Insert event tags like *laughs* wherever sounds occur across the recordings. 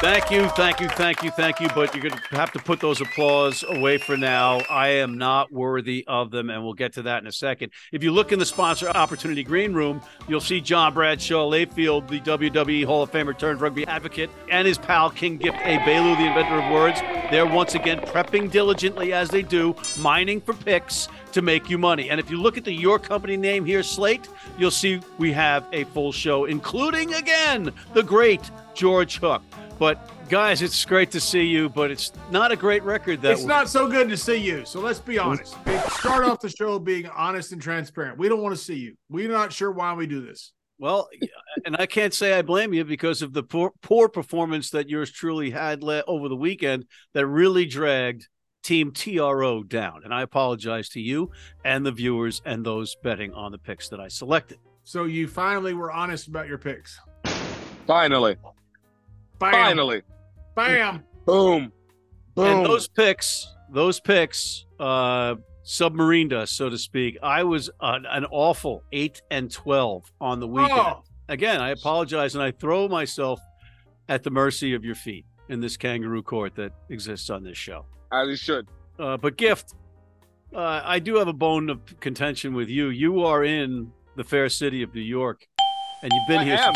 Thank you, thank you, thank you, thank you. But you're going to have to put those applause away for now. I am not worthy of them, and we'll get to that in a second. If you look in the sponsor opportunity green room, you'll see John Bradshaw Layfield, the WWE Hall of Famer turned rugby advocate, and his pal King Gift Egbelu, the inventor of words. They're once again prepping diligently as they do, mining for picks to make you money. And if you look at the Your Company name here, Slate, you'll see we have a full show, including again the great George Hook. But guys, it's great to see you, but it's not a great record. That it's not so good to see you. So let's be mm. honest. Start off the show being honest and transparent. We don't want to see you. We're not sure why we do this. Well, and I can't say I blame you because of the poor, poor performance that yours truly had le- over the weekend that really dragged Team TRO down. And I apologize to you and the viewers and those betting on the picks that I selected. So you finally were honest about your picks. Finally. Bam. Finally. Bam. Boom. Boom. And those picks, those picks, uh, submarined us, so to speak. I was an, an awful eight and twelve on the weekend. Oh. Again, I apologize, and I throw myself at the mercy of your feet in this kangaroo court that exists on this show. As you should. Uh, but gift, uh, I do have a bone of contention with you. You are in the fair city of New York, and you've been I here. am.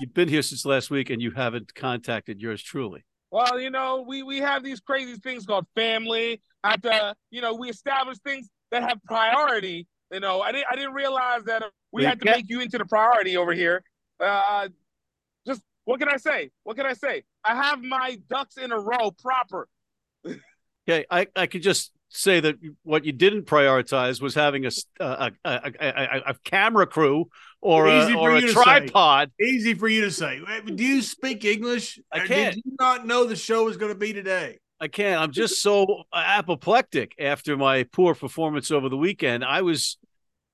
You've been here since last week, and you haven't contacted yours truly. Well, you know, we we have these crazy things called family. To, you know, we establish things that have priority. You know, I didn't I didn't realize that we had to make you into the priority over here. Uh, just what can I say? What can I say? I have my ducks in a row proper. *laughs* Okay, I, I could just say that what you didn't prioritize was having a a a camera crew or Easy a, or a to say. tripod. Easy for you to say. Do you speak English? I can't. Did you not know the show was going to be today? I can't. I'm just so apoplectic after my poor performance over the weekend. I was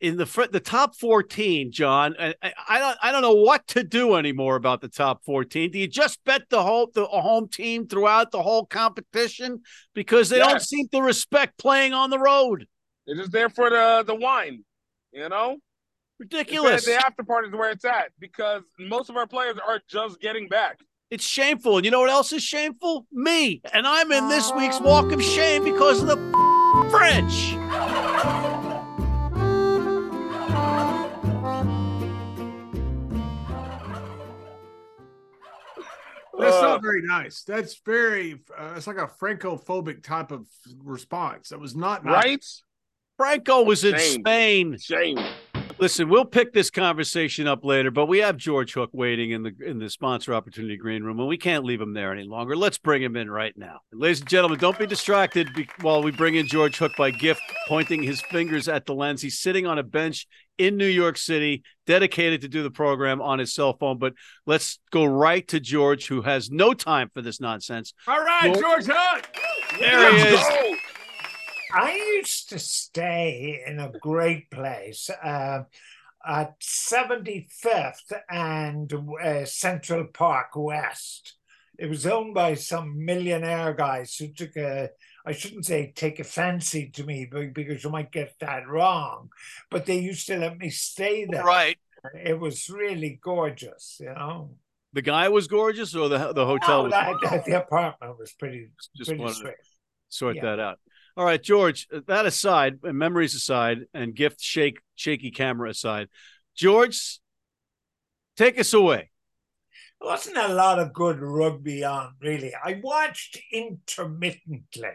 in the fr- the top 14, John. I, I, don't I don't know what to do anymore about the top 14. Do you just bet the whole the home team throughout the whole competition because they don't seem to respect playing on the road? They're just there for the the wine. You know, Ridiculous. that The after party is where it's at because most of our players are just getting back. It's shameful. And you know what else is shameful? Me. And I'm in this week's walk of shame because of the French. That's Uh, not very nice. That's very. Uh, it's like a Franco-phobic type of response. That was not nice. right. Franco was in Shame. Spain. Shame. Listen, we'll pick this conversation up later, but we have George Hook waiting in the in the sponsor opportunity green room, and we can't leave him there any longer. Let's bring him in right now. Ladies and gentlemen, don't be distracted be- while we bring in George Hook by gift, pointing his fingers at the lens. He's sitting on a bench in New York City, dedicated to do the program on his cell phone. But let's go right to George, who has no time for this nonsense. All right, George- George Hunt. There he is. Go. I used to stay in a great place uh, at 75th and uh, Central Park West. It was owned by some millionaire guys who took a, I shouldn't say take a fancy to me be- because you might get that wrong, but they used to let me stay there. Right. It was really gorgeous, you know. The guy was gorgeous, or the the hotel No, was that, that- the apartment was pretty, just pretty wanted to sweet. sort Yeah. that out. All right, George. That aside, and memories aside, and gift shake shaky camera aside, George, take us away. There wasn't a lot of good rugby on, really. I watched intermittently.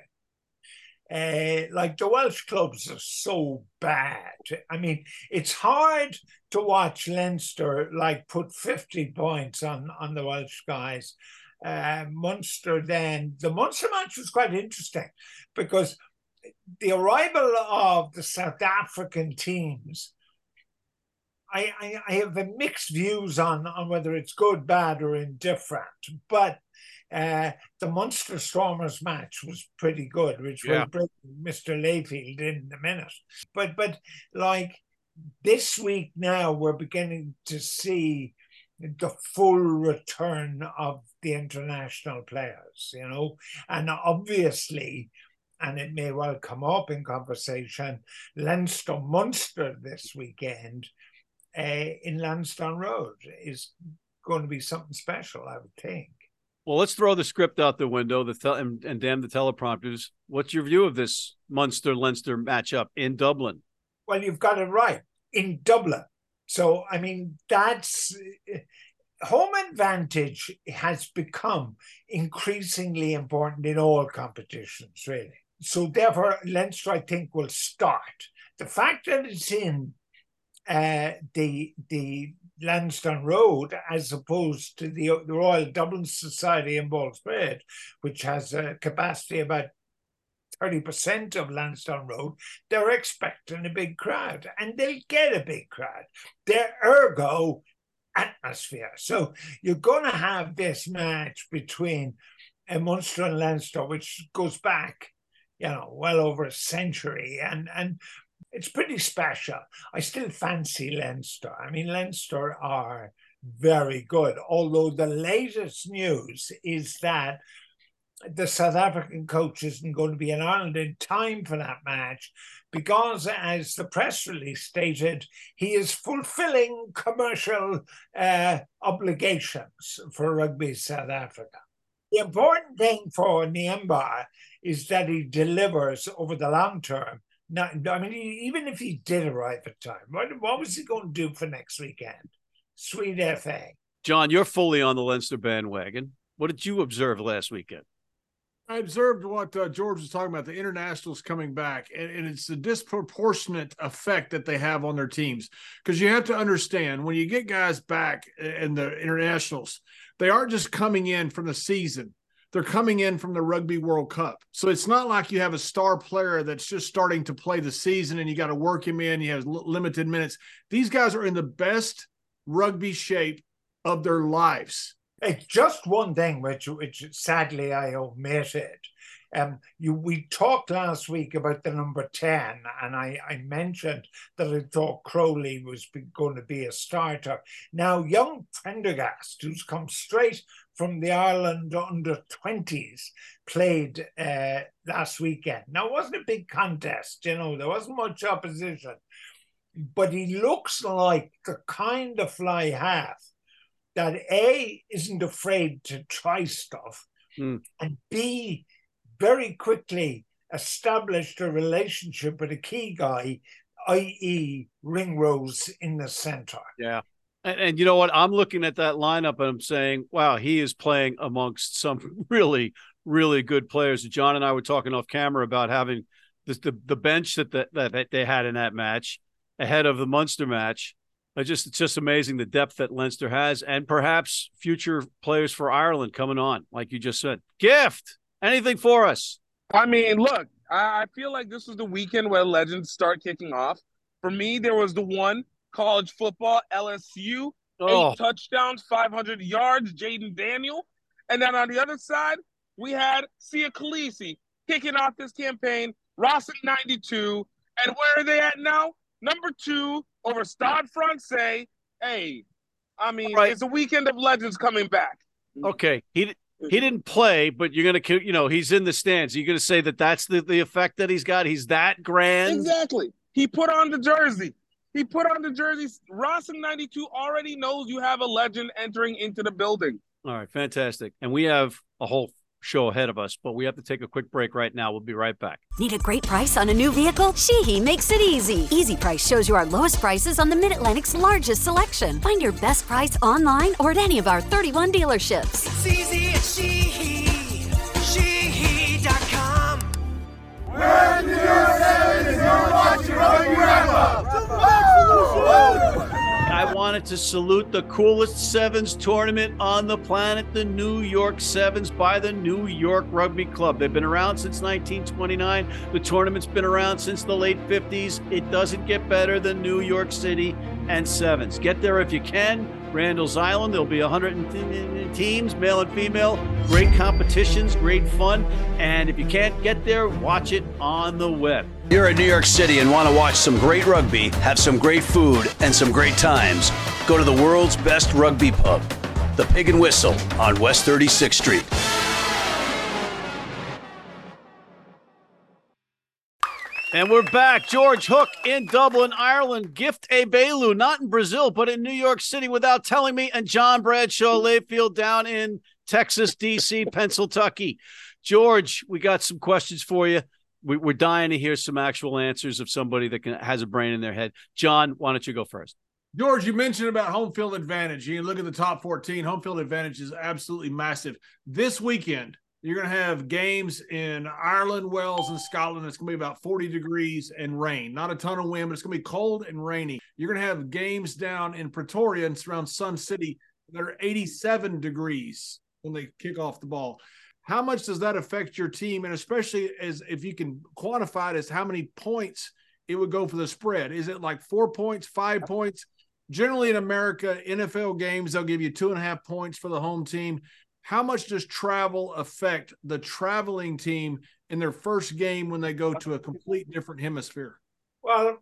Uh, like the Welsh clubs are so bad. I mean, it's hard to watch Leinster like put 50 points on, on the Welsh guys. Uh, Munster then, the Munster match was quite interesting because the arrival of the South African teams I, I, I have a mixed views on, on whether it's good, bad, or indifferent. But Uh, the Munster Stormers match was pretty good, which Yeah. will bring Mr. Layfield in a minute. But but like this week now, we're beginning to see the full return of the international players, you know, and obviously, and it may well come up in conversation, Leinster Munster this weekend uh, in Lansdowne Road is going to be something special, I would think. Well, let's throw the script out the window the tel- and, and damn the teleprompters. What's your view of this Munster Leinster matchup in Dublin? Well, you've got it right in Dublin. So, I mean, that's home advantage has become increasingly important in all competitions, really. So, therefore, Leinster, I think, will start. The fact that it's in uh, the the Lansdowne Road as opposed to the, the Royal Dublin Society in Ballsbridge, which has a capacity about 30% of Lansdowne Road, they're expecting a big crowd and they'll get a big crowd. They're ergo atmosphere. So you're going to have this match between uh, Munster and Leinster, which goes back, you know, well over a century. And, and it's pretty special. I still fancy Leinster. I mean, Leinster are very good, although the latest news is that the South African coach isn't going to be in Ireland in time for that match because, as the press release stated, he is fulfilling commercial uh, obligations for Rugby South Africa. The important thing for Nienaber is that he delivers over the long term. Not, I mean, even if he did arrive at time, what, what was he going to do for next weekend? Sweet FA. John, you're fully on the Leinster bandwagon. What did you observe last weekend? I observed what uh, George was talking about the internationals coming back, and, and it's the disproportionate effect that they have on their teams. Because you have to understand when you get guys back in the internationals, they aren't just coming in from the season, they're coming in from the Rugby World Cup. So it's not like you have a star player that's just starting to play the season and you got to work him in, you have limited minutes. These guys are in the best rugby shape of their lives. It's just one thing which which sadly I omitted. Um, you we talked last week about the number ten, and I, I mentioned that I thought Crowley was be, going to be a starter. Now, young Prendergast, who's come straight from the Ireland under twenties, played uh, last weekend. Now, it wasn't a big contest, you know, there wasn't much opposition, but he looks like the kind of fly half that A isn't afraid to try stuff, Mm. and B very quickly established a relationship with a key guy, i.e., Ringrose in the center. Yeah. And, and, you know what? I'm looking at that lineup and I'm saying, wow, he is playing amongst some *laughs* really, really good players. John and I were talking off camera about having the the, the bench that, the, that they had in that match ahead of the Munster match. I just it's just amazing the depth that Leinster has, and perhaps future players for Ireland coming on, like you just said. Gift, anything for us? I mean, look, I feel like this was the weekend where legends start kicking off. For me, there was the one college football LSU, Oh, eight touchdowns, 500 yards, Jayden Daniel. And then on the other side, we had Siya Kolisi kicking off this campaign, Racing 92. And where are they at now? Number two over Stade Francais. Hey, I mean, Right. it's a weekend of legends coming back. okay. He he didn't play, but you're gonna you know he's in the stands. You're gonna say that that's the the effect that he's got. He's that grand. Exactly. He put on the jersey. He put on the jersey. Racing 92 already knows you have a legend entering into the building. All right, fantastic. And we have a whole show ahead of us, but we have to take a quick break right now. We'll be right back. Need a great price on a new vehicle? Sheehy makes it easy. Easy Price shows you our lowest prices on the Mid Atlantic's largest selection. Find your best price online or at any of our 31 dealerships. It's easy at Sheehy. Sheehy.com. I wanted to salute the coolest sevens tournament on the planet, the New York Sevens by the New York Rugby Club. They've been around since 1929. The tournament's been around since the late 50s. It doesn't get better than New York City. And sevens. Get there if you can. Randall's Island. There'll be 100 teams, male and female. Great competitions, great fun. And if you can't get there, watch it on the web. You're in New York City and want to watch some great rugby, have some great food, and some great times. Go to the world's best rugby pub, the Pig and Whistle on West 36th Street. And we're back. George Hook in Dublin, Ireland. Gift Egbelu, not in Brazil, but in New York City without telling me. And John Bradshaw Layfield down in Texas, DC, Pennsylvania. George, we got some questions for you. We, are dying to hear some actual answers of somebody that can, has a brain in their head. John, why don't you go first? George, you mentioned about home field advantage. You look at the top 14, home field advantage is absolutely massive. This weekend, you're going to have games in Ireland, Wales, and Scotland. It's going to be about 40 degrees and rain. Not a ton of wind, but it's going to be cold and rainy. You're going to have games down in Pretoria and around Sun City that are 87 degrees when they kick off the ball. How much does that affect your team? And especially as if you can quantify it as how many points it would go for the spread. Is it like four points, five points? Generally in America, NFL games, they'll give you two and a half points for the home team how much does travel affect the traveling team in their first game when they go to a complete different hemisphere? Well,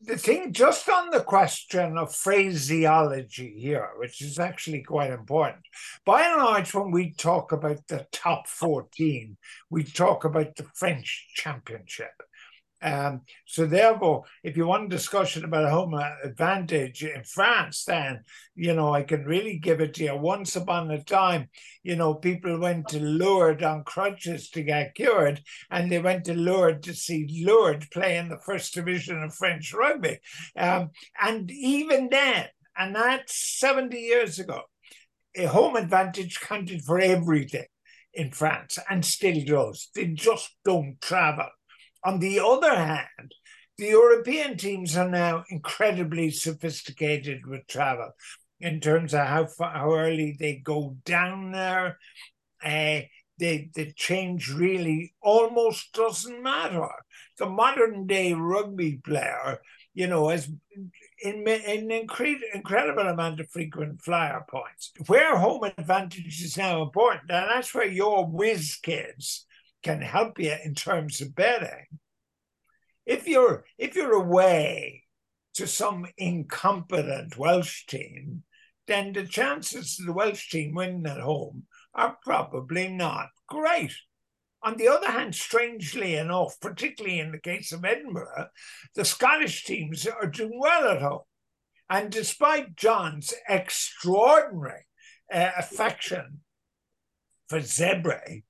the thing just on the question of phraseology here, which is actually quite important. By and large, when we talk about the top 14, we talk about the French championship. Um, so therefore, if you want a discussion about home advantage in France, then you know I can really give it to you. Once upon a time, you know, people went to Lourdes on crutches to get cured, and they went to Lourdes to see Lourdes play in the first division of French rugby. Um, and even then, and that's 70 years ago, a home advantage counted for everything in France and still does. They just don't travel. On the other hand, the European teams are now incredibly sophisticated with travel in terms of how far, how early they go down there. Uh, they, the change really almost doesn't matter. The modern day rugby player, you know, has in an incre- incredible amount of frequent flyer points. Where home advantage is now important, and that's where your whiz kids can help you in terms of betting. If you're if you're away to some incompetent Welsh team, then the chances of the Welsh team winning at home are probably not great. On the other hand, strangely enough, particularly in the case of Edinburgh, the Scottish teams are doing well at home. And despite John's extraordinary uh, affection for Zebre,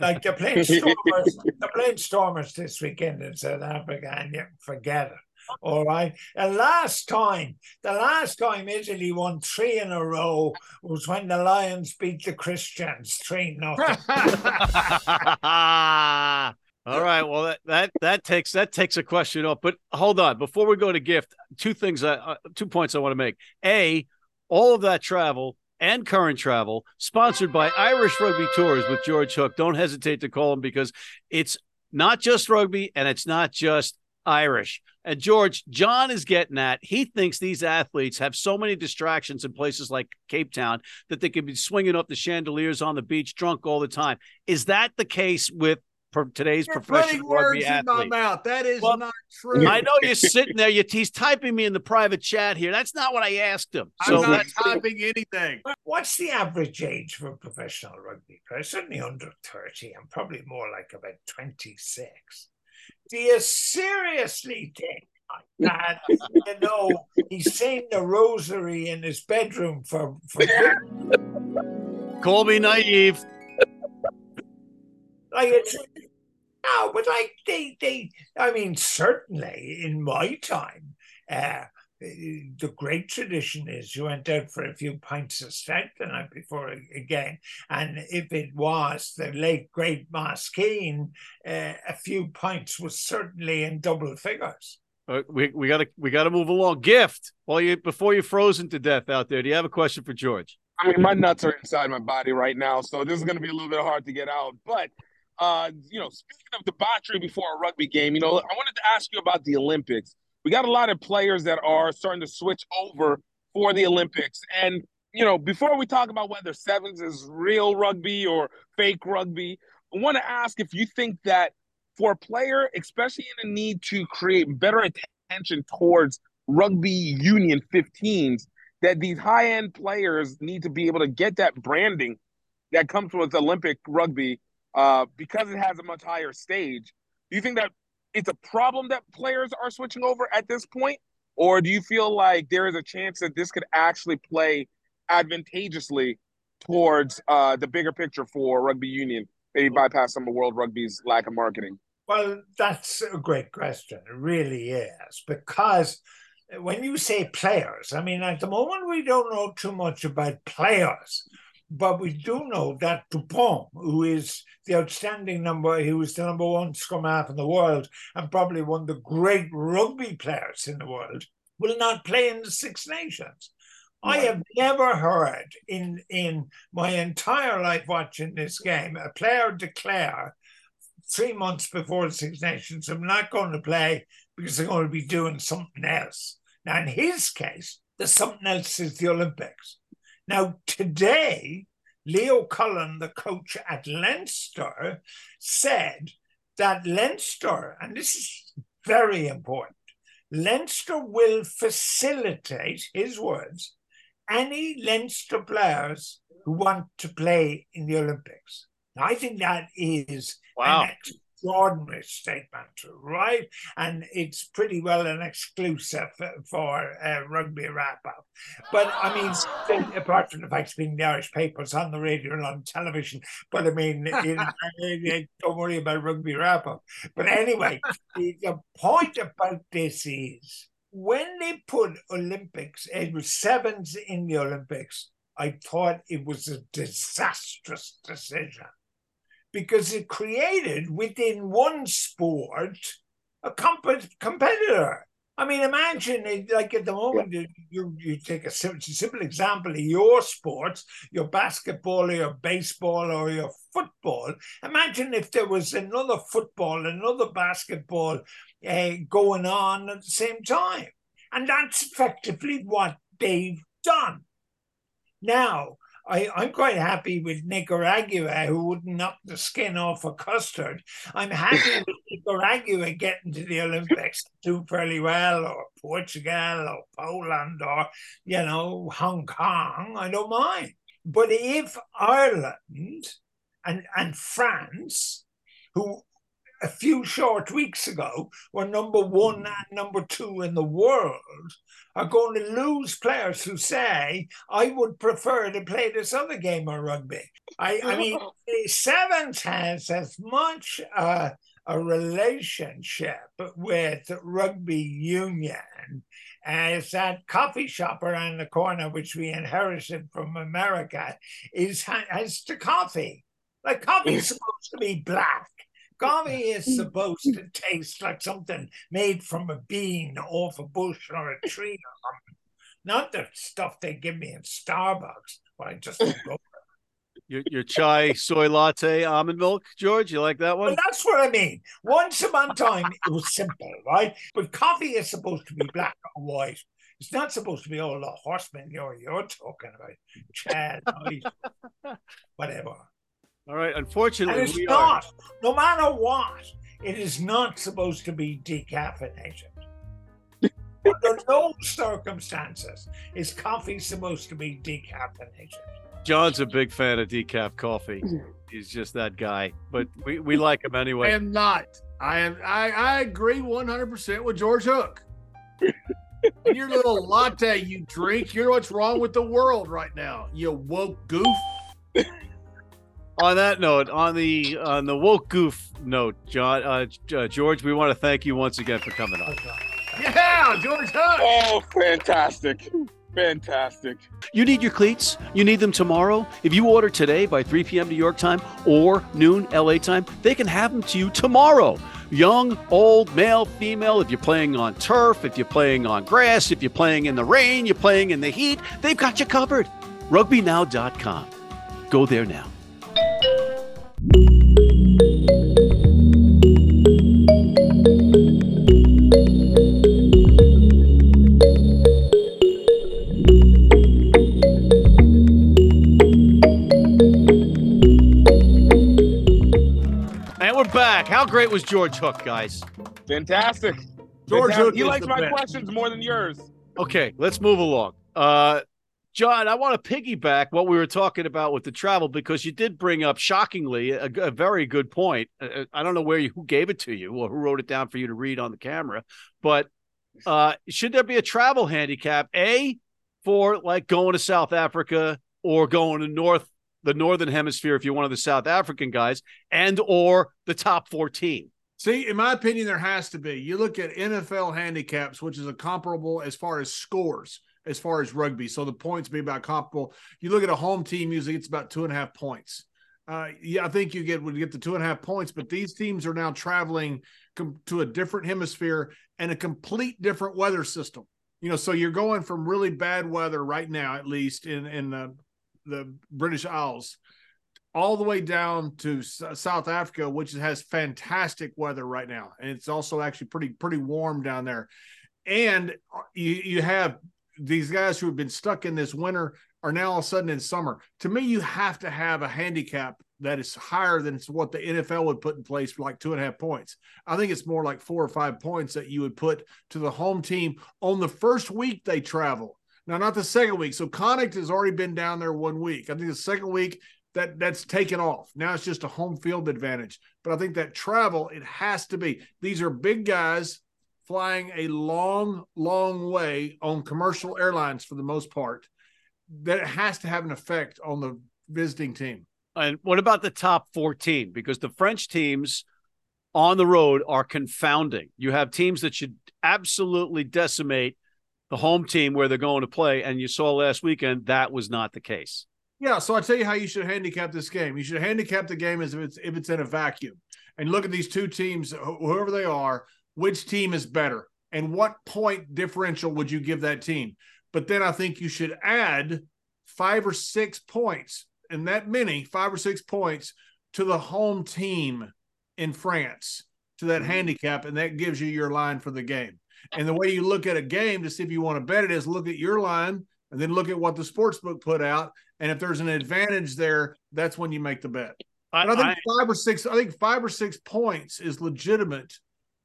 like they're playing Stormers, they're playing Stormers this weekend in South Africa, and you forget it. All right. And last time, the last time Italy won three in a row was when the Lions beat the Christians three nothing. *laughs* *laughs* All right. Well, that, that that takes that takes a question off. But hold on, before we go to gift, two things, uh, two points I want to make. A, all of that travel and current travel, sponsored by Irish Rugby Tours with George Hook. Don't hesitate to call him because it's not just rugby and it's not just Irish. And George, John is getting at, he thinks these athletes have so many distractions in places like Cape Town that they could be swinging up the chandeliers on the beach drunk all the time. Is that the case with today's You're professional rugby in my athlete. mouth. That is Well, not true. I know you're sitting there. You're, he's typing me in the private chat here. That's not what I asked him. I'm not typing anything. What's the average age for a professional rugby player? Certainly under 30 and probably more like about 26. Do you seriously think that, you know, he's saying the rosary in his bedroom for, for *laughs* call me naive. Like it's no, but like they they I mean certainly in my time, uh the great tradition is you went out for a few pints of stout the night before again, and if it was the late great Moss Keane, uh, a few pints was certainly in double figures. Uh, we we gotta we gotta move along. Gift. While you before you're frozen to death out there, do you have a question for George? I mean, my nuts are inside my body right now, so this is going to be a little bit hard to get out. But, uh, you know, speaking of debauchery before a rugby game, you know, I wanted to ask you about the Olympics. we got a lot of players that are starting to switch over for the Olympics. And, you know, before we talk about whether sevens is real rugby or fake rugby, I want to ask if you think that for a player, especially in a need to create better attention towards rugby union 15s, that these high end players need to be able to get that branding that comes with Olympic rugby uh, because it has a much higher stage. Do you think that it's a problem that players are switching over at this point? Or do you feel like there is a chance that this could actually play advantageously towards uh, the bigger picture for rugby union, maybe bypass some of World Rugby's lack of marketing? Well, that's a great question. It really is. Because when you say players, I mean, at the moment, we don't know too much about players. But we do know that Dupont, who is the outstanding number, he was the number one scrum half in the world and probably one of the great rugby players in the world, will not play in the Six Nations. I have never heard in in my entire life watching this game a player declare three months before the Six Nations, I'm not going to play because they're going to be doing something else. Now, in his case, the something else is the Olympics. Now, today, Leo Cullen, the coach at Leinster, said that Leinster, and this is very important, Leinster will facilitate, his words, any Leinster players who want to play in the Olympics. Now, I think that is Wow. an extraordinary statement, right? And it's pretty well an exclusive for uh, rugby wrap up. But I mean, apart from the fact it's being the Irish papers on the radio and on television, but I mean, you know, *laughs* don't worry about rugby wrap up. But anyway, the, the point about this is when they put Olympics, it was sevens in the Olympics. I thought it was a disastrous decision because it created within one sport a comp- competitor. I mean, imagine it, like at the moment, you, you, you take a simple, simple example of your sports, your basketball or your baseball or your football. Imagine if there was another football, another basketball uh, going on at the same time. And that's effectively what they've done. Now, I, I'm quite happy with Nicaragua, who wouldn't knock the skin off a custard. I'm happy *laughs* with Nicaragua getting to the Olympics, do fairly well, or Portugal, or Poland, or, you know, Hong Kong. I don't mind. But if Ireland and, and France, who a few short weeks ago were number one and number two in the world, are going to lose players who say, I would prefer to play this other game of rugby. I, I mean, *laughs* the Sevens has as much uh, a relationship with rugby union as that coffee shop around the corner, which we inherited from America, is has to coffee. Like coffee is supposed to be black. Coffee is supposed to taste like something made from a bean off a bush or a tree or something. Not the stuff they give me in Starbucks. Well, I just don't *laughs* go. Your, your chai soy latte almond milk, George. You like that one? Well, that's what I mean. Once upon a time, it was simple, right? But coffee is supposed to be black or white. It's not supposed to be all the horsemen you're, you're talking about. Chad, *laughs* whatever. All right. Unfortunately, And it's we are. not, no matter what, it is not supposed to be decaffeinated. Under no circumstances is coffee supposed to be decaffeinated. John's a big fan of decaf coffee. He's just that guy, but we, we like him anyway. I anyway. am not. I am. I, I agree one hundred percent with George Hook. and your little latte you drink, you're what's wrong with the world right now. You woke goof. On that note, on the on the woke goof note, John, uh, uh, George, we want to thank you once again for coming on. Yeah, George Hook. Oh, fantastic. Fantastic. You need your cleats? You need them tomorrow? If you order today by 3 p.m. New York time or noon LA time, they can have them to you tomorrow. Young, old, male, female, if you're playing on turf, if you're playing on grass, if you're playing in the rain, you're playing in the heat, they've got you covered. RugbyNow.com. Go there now. Night was George Hook, guys. Fantastic. George Fantastic. Hook He likes my best. questions more than yours. Okay, let's move along. Uh, John, I want to piggyback what we were talking about with the travel because you did bring up, shockingly, a, a very good point. Uh, I don't know where you who gave it to you or who wrote it down for you to read on the camera, but uh, should there be a travel handicap? A for like going to South Africa or going to North the Northern Hemisphere if you're one of the South African guys, and or the top fourteen. See, in my opinion, there has to be. You look at NFL handicaps, which is a comparable as far as scores, as far as rugby. So the points be about comparable. You look at a home team, usually it's about two and a half points. Uh, yeah, I think you get would get the two and a half points, but these teams are now traveling com- to a different hemisphere and a complete different weather system. You know, so you're going from really bad weather right now, at least in in the the British Isles, all the way down to South Africa, which has fantastic weather right now, and it's also actually pretty pretty warm down there. And uh, you you have these guys who have been stuck in this winter are now all of a sudden in summer. To me, you have to have a handicap that is higher than what the NFL would put in place for like two and a half points. I think it's more like four or five points that you would put to the home team on the first week they travel. Now, not the second week. So Connacht has already been down there one week. I think the second week that that's taken off. Now it's just a home field advantage. But I think that travel, it has to be. These are big guys flying a long, long way on commercial airlines for the most part. That has to have an effect on the visiting team. And what about the top 14? Because the French teams on the road are confounding. You have teams that should absolutely decimate the home team where they're going to play. And you saw last weekend that was not the case. Yeah, so I tell you how you should handicap this game. You should handicap the game as if it's if it's in a vacuum, and look at these two teams, whoever they are, which team is better, and what point differential would you give that team? But then I think you should add five or six points, and that many, five or six points, to the home team in France to that mm-hmm. handicap, and that gives you your line for the game. And the way you look at a game to see if you want to bet it is look at your line and then look at what the sports book put out. And if there's an advantage there, that's when you make the bet. I, I think I- five or six, I think five or six points is legitimate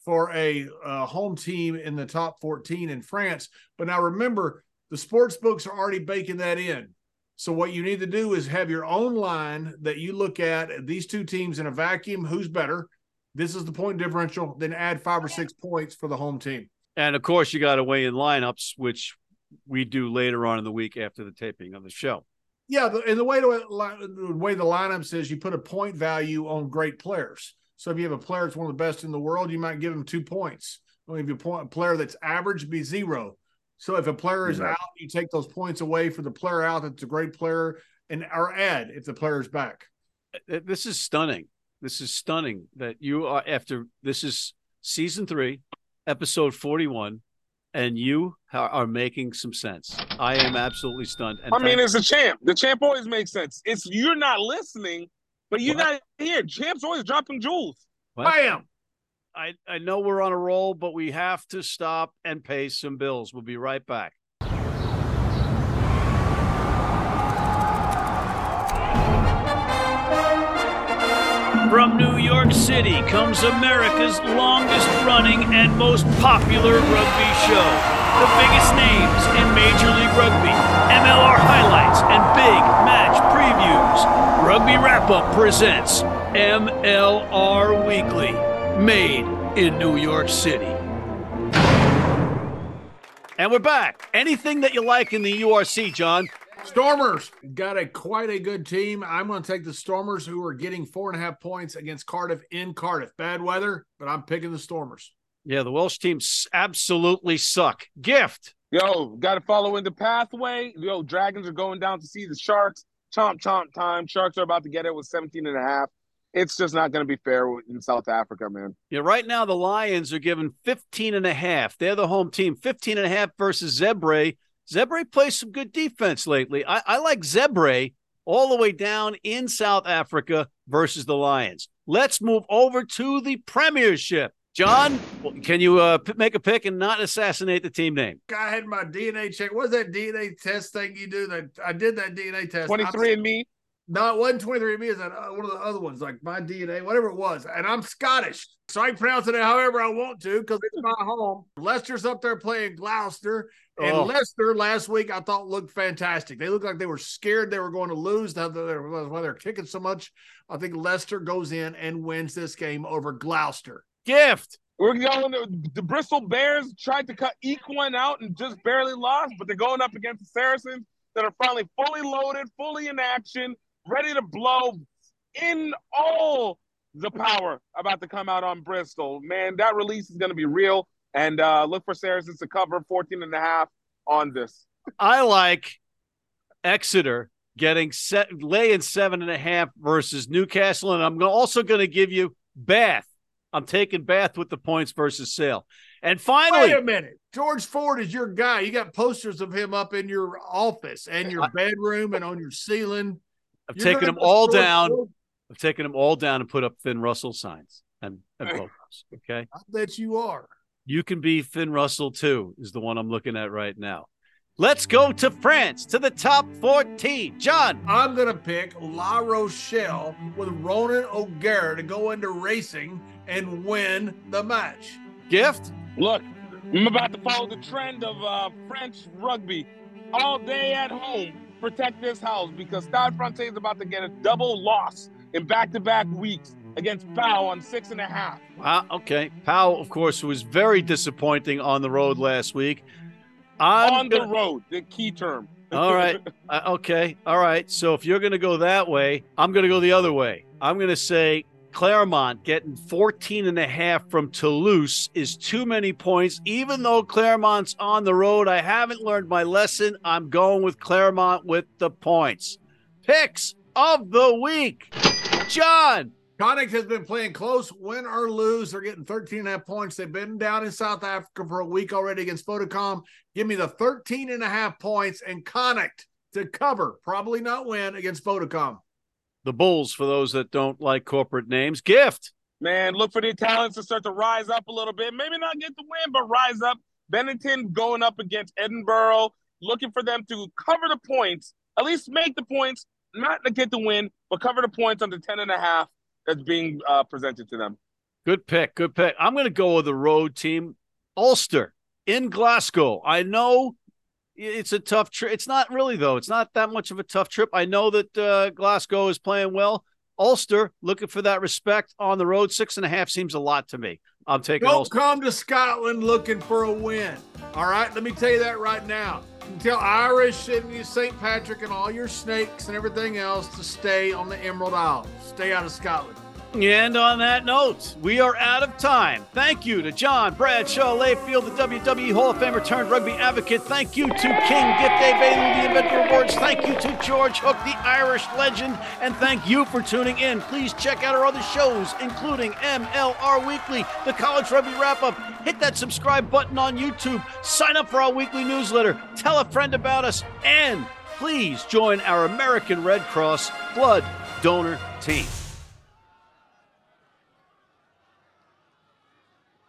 for a uh, home team in the top 14 in France. But now remember, the sports books are already baking that in. So what you need to do is have your own line that you look at these two teams in a vacuum. Who's better? This is the point differential. Then add five or six points for the home team. And of course, you got to weigh in lineups, which we do later on in the week after the taping of the show. Yeah, and the way to the way the lineups is, you put a point value on great players. So if you have a player that's one of the best in the world, you might give him two points. Well, if you point a player that's average, be zero. So if a player is out, you take those points away for the player out that's a great player, and or add if the player's back. Uh, This is stunning. This is stunning that you are after this is season three, episode 41, and you are, are making some sense. I am absolutely stunned. And I mean, it's a champ. The champ always makes sense. It's you're not listening, but you're What? not here. Champ's always dropping jewels. What? am. I, I know we're on a roll, but we have to stop and pay some bills. We'll be right back. From New York City comes America's longest running and most popular rugby show. The biggest names in Major League Rugby, MLR highlights, and big match previews. Rugby Wrap Up presents MLR Weekly, made in New York City. And we're back. Anything that you like in the URC, John? Stormers got a quite a good team. I'm going to take the Stormers, who are getting four and a half points against Cardiff in Cardiff. Bad weather, but I'm picking the Stormers. Yeah, the Welsh teams absolutely suck. Gift. Yo, got to follow in the pathway. Yo, Dragons are going down to see the Sharks. Chomp, chomp time. Sharks are about to get it with 17 and a half. It's just not going to be fair in South Africa, man. Yeah, right now the Lions are given 15 and a half. They're the home team. 15 and a half versus Zebre. Zebre plays some good defense lately. I, I like Zebre all the way down in South Africa versus the Lions. Let's move over to the Premiership. John, can you uh, p- make a pick and not assassinate the team name? I had my DNA check. What's that DNA test thing you do? That I did that DNA test. 23 and me. No, it wasn't 23andMe. It's that, uh, one of the other ones, like my DNA, whatever it was. And I'm Scottish, so I can pronounce it however I want to because it's my *laughs* home. Leicester's up there playing Gloucester. And Oh. Leicester last week, I thought looked fantastic. They looked like they were scared they were going to lose. That's why they're kicking so much. I think Leicester goes in and wins this game over Gloucester. Gift. We're going to the Bristol Bears tried to cut Equine out and just barely lost, but they're going up against the Saracens that are finally fully loaded, fully in action, ready to blow in all the power about to come out on Bristol. Man, that release is going to be real. And uh, look for Saracens to cover 14 and a half on this. I like Exeter getting set, laying seven and a half versus Newcastle, and I'm also going to give you Bath. I'm taking Bath with the points versus Sale. And finally, Wait a minute. George Ford is your guy. You got posters of him up in your office and your bedroom and on your ceiling. I've You're taken them all George down. Ford- I've taken them all down and put up Finn Russell signs and, and logos. Okay. I bet you are. You can be Finn Russell too, is the one I'm looking at right now. Let's go to France to the top 14. John, I'm going to pick La Rochelle with Ronan O'Gara to go into racing and win the match. gift. Look, I'm about to follow the trend of uh, French rugby all day at home. Protect this house because Stade Francais is about to get a double loss in back-to-back weeks against Pau on six and a half. Wow. Okay. Powell, of course, was very disappointing on the road last week. I'm on gonna- the road, the key term. All right. *laughs* Uh, okay. All right. So if you're going to go that way, I'm going to go the other way. I'm going to say Clermont getting 14 and a half from Toulouse is too many points. Even though Clermont's on the road, I haven't learned my lesson. I'm going with Clermont with the points. Picks of the week. John. Connacht has been playing close, win or lose. They're getting 13 and a half points. They've been down in South Africa for a week already against Vodacom. Give me the 13 and a half points and Connacht to cover, probably not win against Vodacom. The Bulls, for those that don't like corporate names. Gift. Man, look for the Italians to start to rise up a little bit. Maybe not get the win, but rise up. Benetton going up against Edinburgh, looking for them to cover the points, at least make the points, not to get the win, but cover the points under 10 and a half that's being uh, presented to them. Good pick. Good pick. I'm going to go with the road team, Ulster in Glasgow. I know it's a tough trip. It's not really though. It's not that much of a tough trip. I know that uh, Glasgow is playing well. Ulster looking for that respect on the road. Six and a half seems a lot to me. I'm taking Don't Ulster. come to Scotland looking for a win. All right, let me tell you that right now. You tell Irish and St. Patrick and all your snakes and everything else to stay on the Emerald Isle. Stay out of Scotland. And on that note, we are out of time. Thank you to John Bradshaw Layfield, the WWE Hall of Famer turned rugby advocate. Thank you to King Gift Egbelu, the Inventor Awards. Thank you to George Hook, the Irish legend. And thank you for tuning in. Please check out our other shows, including MLR Weekly, the College Rugby Wrap Up. Hit that subscribe button on YouTube. Sign up for our weekly newsletter. Tell a friend about us. And please join our American Red Cross Blood Donor Team.